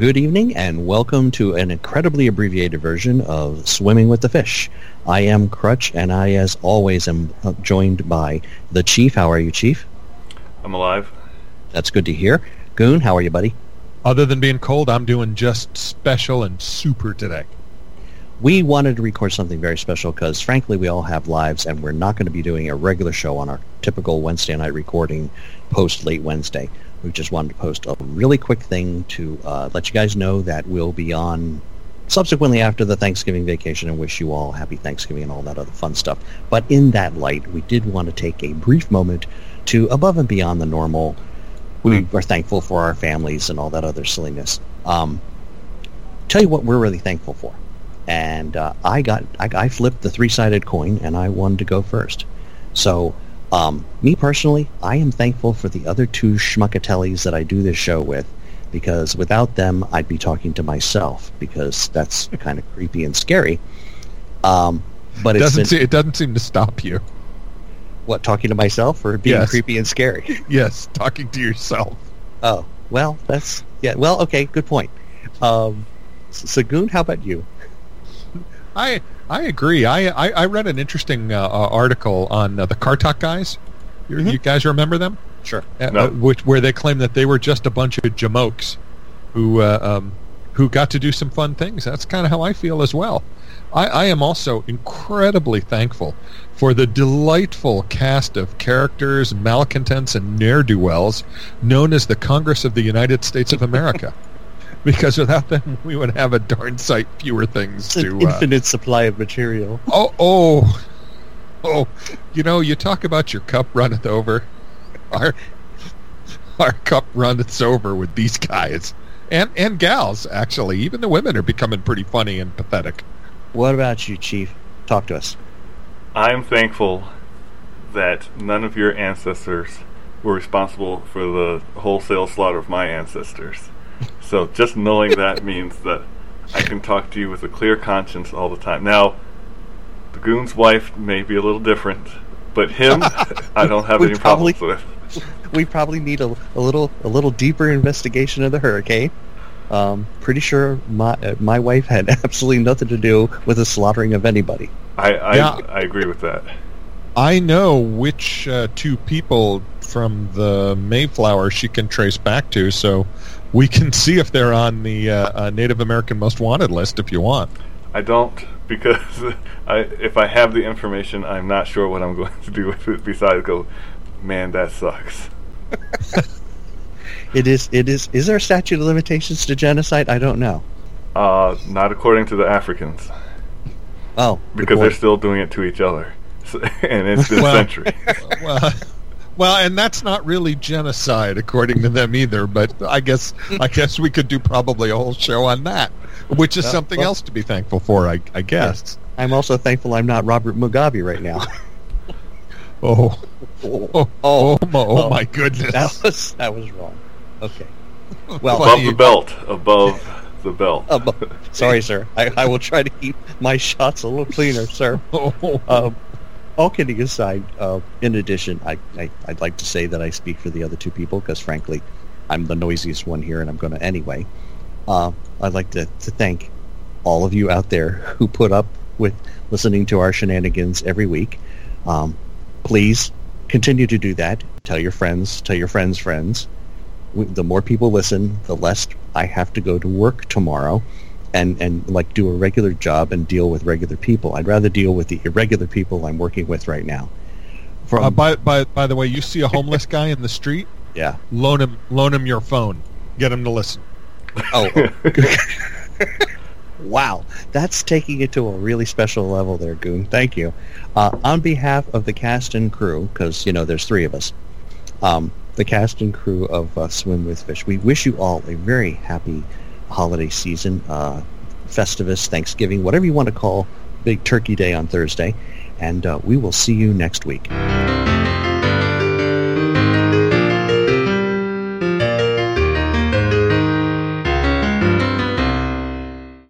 Good evening and welcome to an incredibly abbreviated version of Swimming with the Fish. I am Crutch and I, as always, am uh, joined by the Chief. How are you, Chief? I'm alive. That's good to hear. Goon, how are you, buddy? Other than being cold, I'm doing just special and super today. We wanted to record something very special because, frankly, we all have lives and we're not going to be doing a regular show on our typical Wednesday night recording post late Wednesday. We just wanted to post a really quick thing to uh, let you guys know that we'll be on subsequently after the Thanksgiving vacation and wish you all happy Thanksgiving and all that other fun stuff. But in that light, we did want to take a brief moment to above and beyond the normal. We are thankful for our families and all that other silliness. Um, tell you what we're really thankful for. And uh, I got I, I flipped the three-sided coin and I wanted to go first. So um, me personally, I am thankful for the other two schmuckatellis that I do this show with, because without them, I'd be talking to myself, because that's kind of creepy and scary. Um, but It it's doesn't, been, se- it doesn't seem to stop you. what talking to myself or being Yes. creepy and scary. Yes, talking to yourself. Oh, well, that's yeah. Well, okay, good point. Um, Sagoon, how about you? I I agree. I I, I read an interesting uh, uh, article on uh, the Car Talk guys. You, Mhm. you guys remember them? Sure. Uh, No. uh, which where they claim that they were just a bunch of jamokes who uh, um, who got to do some fun things. That's kind of how I feel as well. I, I am also incredibly thankful for the delightful cast of characters, malcontents, and ne'er-do-wells known as the Congress of the United States of America. because without them, we would have a darn sight fewer things It's an to. Uh, infinite supply of material. Oh, oh, oh! You know, you talk about your cup runneth over. Our our cup runneth over with these guys and and gals. Actually, even the women are becoming pretty funny and pathetic. What about you, Chief? Talk to us. I'm thankful that none of your ancestors were responsible for the wholesale slaughter of my ancestors. So just knowing that means that I can talk to you with a clear conscience all the time. Now, the goon's wife may be a little different, but him, I don't have We any probably- problems with. we probably need a, a little a little deeper investigation of the hurricane. Um, pretty sure my uh, my wife had absolutely nothing to do with the slaughtering of anybody. I I, Yeah. I agree with that. I know which uh, two people from the Mayflower she can trace back to, so we can see if they're on the uh, uh, Native American Most Wanted list if you want. I don't because I, if I have the information, I'm not sure what I'm going to do with it besides go, man, that sucks. It is it is is there a statute of limitations to genocide? I don't know. Uh, not according to the Africans Oh, because they're still doing it to each other, so, and it's been Well- centuries. well, well, and that's not really genocide according to them either. But I guess I guess we could do probably a whole show on that, which is Yeah, something well- else to be thankful for. I, I guess. I'm also thankful I'm not Robert Mugabe right now. Oh, oh, oh, oh, my, oh, oh. my goodness! that was that was wrong. Okay. Well, above Funny. the belt, above the belt. uh, sorry, sir. I, I will try to keep my shots a little cleaner, sir. Oh, Um, all kidding aside, uh, in addition, I, I, I'd like to say that I speak for the other two people because, frankly, I'm the noisiest one here, and I'm going to anyway. Uh, I'd like to, to thank all of you out there who put up with listening to our shenanigans every week. Um, please continue to do that. Tell your friends. Tell your friends' friends. The more people listen, the less I have to go to work tomorrow and and like do a regular job and deal with regular people. I'd rather deal with the irregular people I'm working with right now. From uh, by by by the way, you see a homeless guy in the street, yeah. loan him loan him your phone, get him to listen. Oh. wow, that's taking it to a really special level there, Goon. Thank you. Uh, on behalf of the cast and crew, because you know there's three of us, um, the cast and crew of uh, Swim with Fish, we wish you all a very happy holiday season, uh, Festivus, Thanksgiving, whatever you want to call Big Turkey Day on Thursday, and uh, we will see you next week.